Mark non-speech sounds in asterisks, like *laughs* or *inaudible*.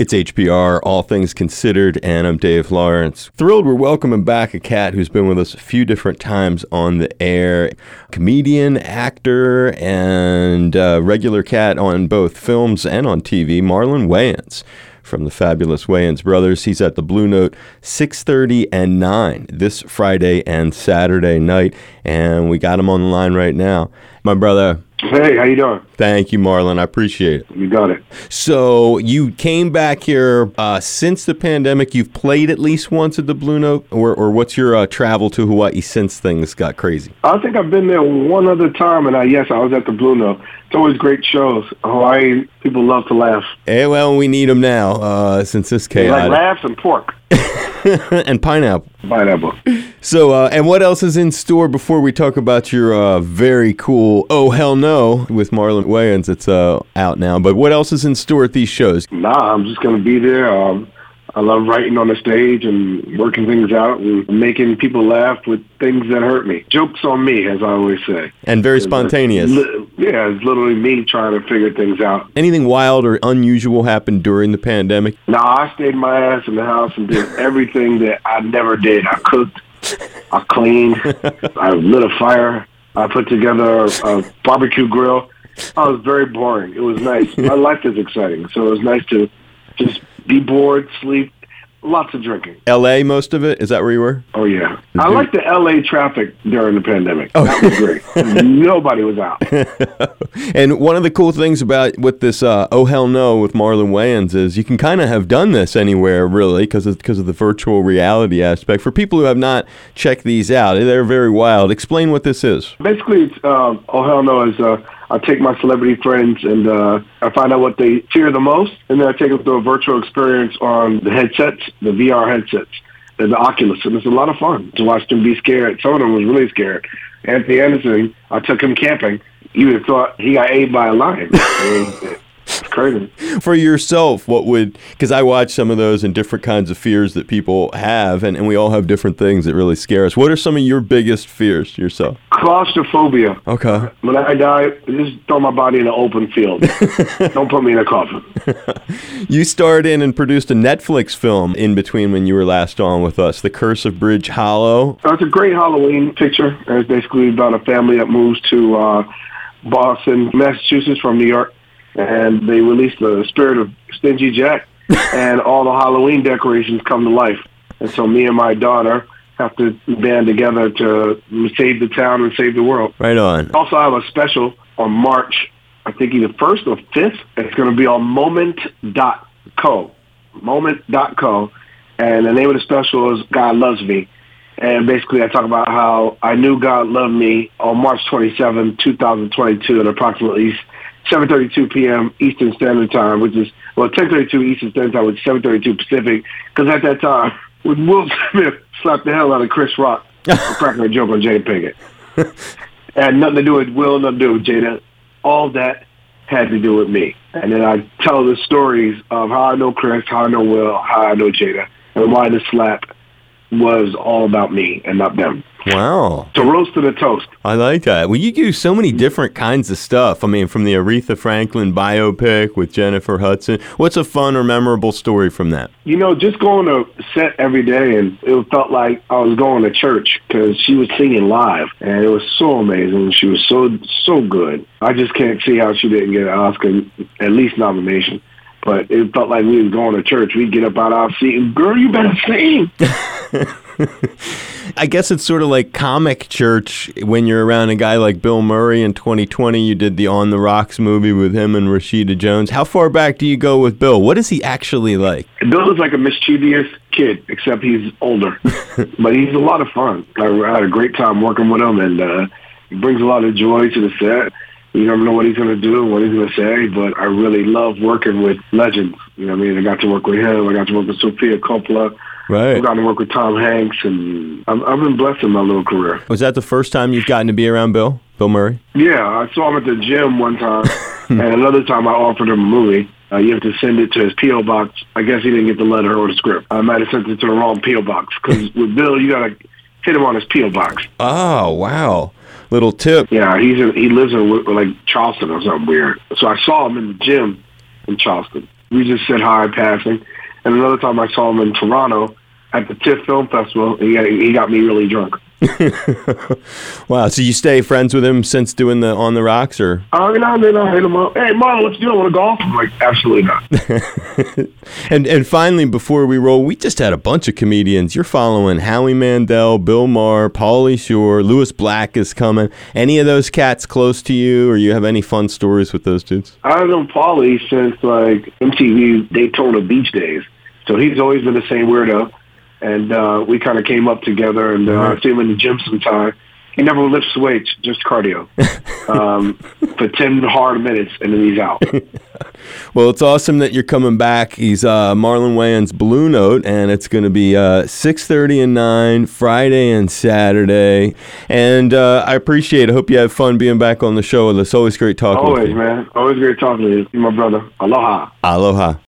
It's HPR, All Things Considered, and I'm Dave Lawrence. Thrilled we're welcoming back a cat who's been with us a few different times on the air. Comedian, actor, and uh, regular cat on both films and on TV, Marlon Wayans from the fabulous Wayans brothers. He's at the Blue Note 6:30 and 9 this Friday and Saturday night, and we got him on the line right now. My brother, Hey, how you doing? Thank you, Marlon. I appreciate it. You got it. So you came back here uh, since the pandemic. You've played at least once at the Blue Note, or, or what's your uh, travel to Hawaii since things got crazy? I think I've been there one other time, and I yes, I was at the Blue Note. It's always great shows. Hawaii people love to laugh. Eh, well, we need them now uh, since this They like laughs and pork. *laughs* and pineapple. Pineapple. So, uh, and what else is in store before we talk about your uh, very cool "Oh Hell No" with Marlon Wayans? It's uh, out now, but what else is in store at these shows? Nah, I'm just gonna be there. Um, I love writing on the stage and working things out and making people laugh with things that hurt me. Jokes on me, as I always say. And very spontaneous. Yeah, it's literally me trying to figure things out. Anything wild or unusual happened during the pandemic? Nah, I stayed my ass in the house and did *laughs* everything that I never did. I cooked, I cleaned, *laughs* I lit a fire, I put together a barbecue grill. I was very boring. It was nice. *laughs* My life is exciting, so it was nice to just be bored, sleep, lots of drinking. L.A. Most of it is that where you were? Oh yeah, I like the L.A. traffic during the pandemic. Oh. That was great. *laughs* Nobody was out. *laughs* And one of the cool things about with this uh, "Oh Hell No" with Marlon Wayans is you can kind of have done this anywhere really because of, because of the virtual reality aspect. For people who have not checked these out, they're very wild. Explain what this is. Basically, it's, uh, oh hell no, is uh, I take my celebrity friends and uh, I find out what they fear the most, and then I take them through a virtual experience on the headsets, the VR headsets, and the Oculus, and it's a lot of fun to watch them be scared. Some of them was really scared. Anthony Anderson, I took him camping. You would have thought he got ate by a lion. *laughs* I mean, it's crazy. For yourself, what would because I watch some of those and different kinds of fears that people have, and, and we all have different things that really scare us. What are some of your biggest fears yourself? Claustrophobia. Okay. When I die, just throw my body in an open field. *laughs* Don't put me in a coffin. *laughs* You starred in and produced a Netflix film in between when you were last on with us, The Curse of Bridge Hollow. It's a great Halloween picture. It's basically about a family that moves to uh, Boston, Massachusetts from New York, and they release the spirit of Stingy Jack, *laughs* and all the Halloween decorations come to life. And so me and my daughter have to band together to save the town and save the world. Right on. Also, I have a special on March, I think either 1st or 5th. It's going to be on moment.co. Moment.co. And the name of the special is God Loves Me. And basically, I talk about how I knew God loved me on March 27, 2022 at approximately 7.32 p.m. Eastern Standard Time, which is, well, 10.32 Eastern Standard Time, which is 7.32 Pacific. Because at that time, *laughs* when Will Smith slapped the hell out of Chris Rock for *laughs* cracking a joke on Jada Pinkett. had nothing to do with Will, nothing to do with Jada. All that had to do with me. And then I tell the stories of how I know Chris, how I know Will, how I know Jada, and why the slap was all about me and not them. Wow. To roast to the toast. I like that. Well, you do so many different kinds of stuff. I mean, from the Aretha Franklin biopic with Jennifer Hudson. What's a fun or memorable story from that? You know, just going to set every day, and it felt like I was going to church because she was singing live, and it was so amazing. She was so so good. I just can't see how she didn't get an Oscar, at least nomination. But it felt like we was going to church. We'd get up out of our seat and, girl, you better sing. *laughs* I guess it's sort of like comic church when you're around a guy like Bill Murray in 2020. You did the On the Rocks movie with him and Rashida Jones. How far back do you go with Bill? What is he actually like? Bill is like a mischievous kid, except he's older. *laughs* but he's a lot of fun. I had a great time working with him, and uh, he brings a lot of joy to the set. You never know what he's going to do, what he's going to say, but I really love working with legends. You know what I mean? I got to work with him. I got to work with Sofia Coppola. I Right. got to work with Tom Hanks, and I've, I've been blessed in my little career. Was that the first time you've gotten to be around Bill? Bill Murray? Yeah, I saw him at the gym one time, *laughs* and another time I offered him a movie. Uh, you have to send it to his PO box. I guess he didn't get the letter or the script. I might have sent it to the wrong PO box because *laughs* with Bill, you got to hit him on his PO box. Oh, wow. Little tip. Yeah, he's in, he lives in like Charleston or something weird. So I saw him in the gym in Charleston. We just said hi passing. And another time I saw him in Toronto at the TIFF Film Festival. He got, he got me really drunk. *laughs* wow. So you stay friends with him since doing the On the Rocks, or? Uh, you know, then hit him up. Hey, mom, let's do it. Want to golf? I'm like, absolutely not. *laughs* and and finally, before we roll, we just had a bunch of comedians. You're following Howie Mandel, Bill Maher, Pauly Shore, Lewis Black is coming. Any of those cats close to you, or you have any fun stories with those dudes? I've known Pauly since like MTV Daytona Beach days. So he's always been the same weirdo and uh, we kind of came up together. And uh, mm-hmm. I see him in the gym sometime. He never lifts weights, just cardio *laughs* um, for ten hard minutes, and then he's out. *laughs* well, it's awesome that you're coming back. He's uh, Marlon Wayans Blue Note, and it's going to be uh, six thirty and nine Friday and Saturday. And uh, I appreciate. it. I hope you have fun being back on the show. It's always great talking. Always, man. Always great talking to you. You're my brother. Aloha. Aloha.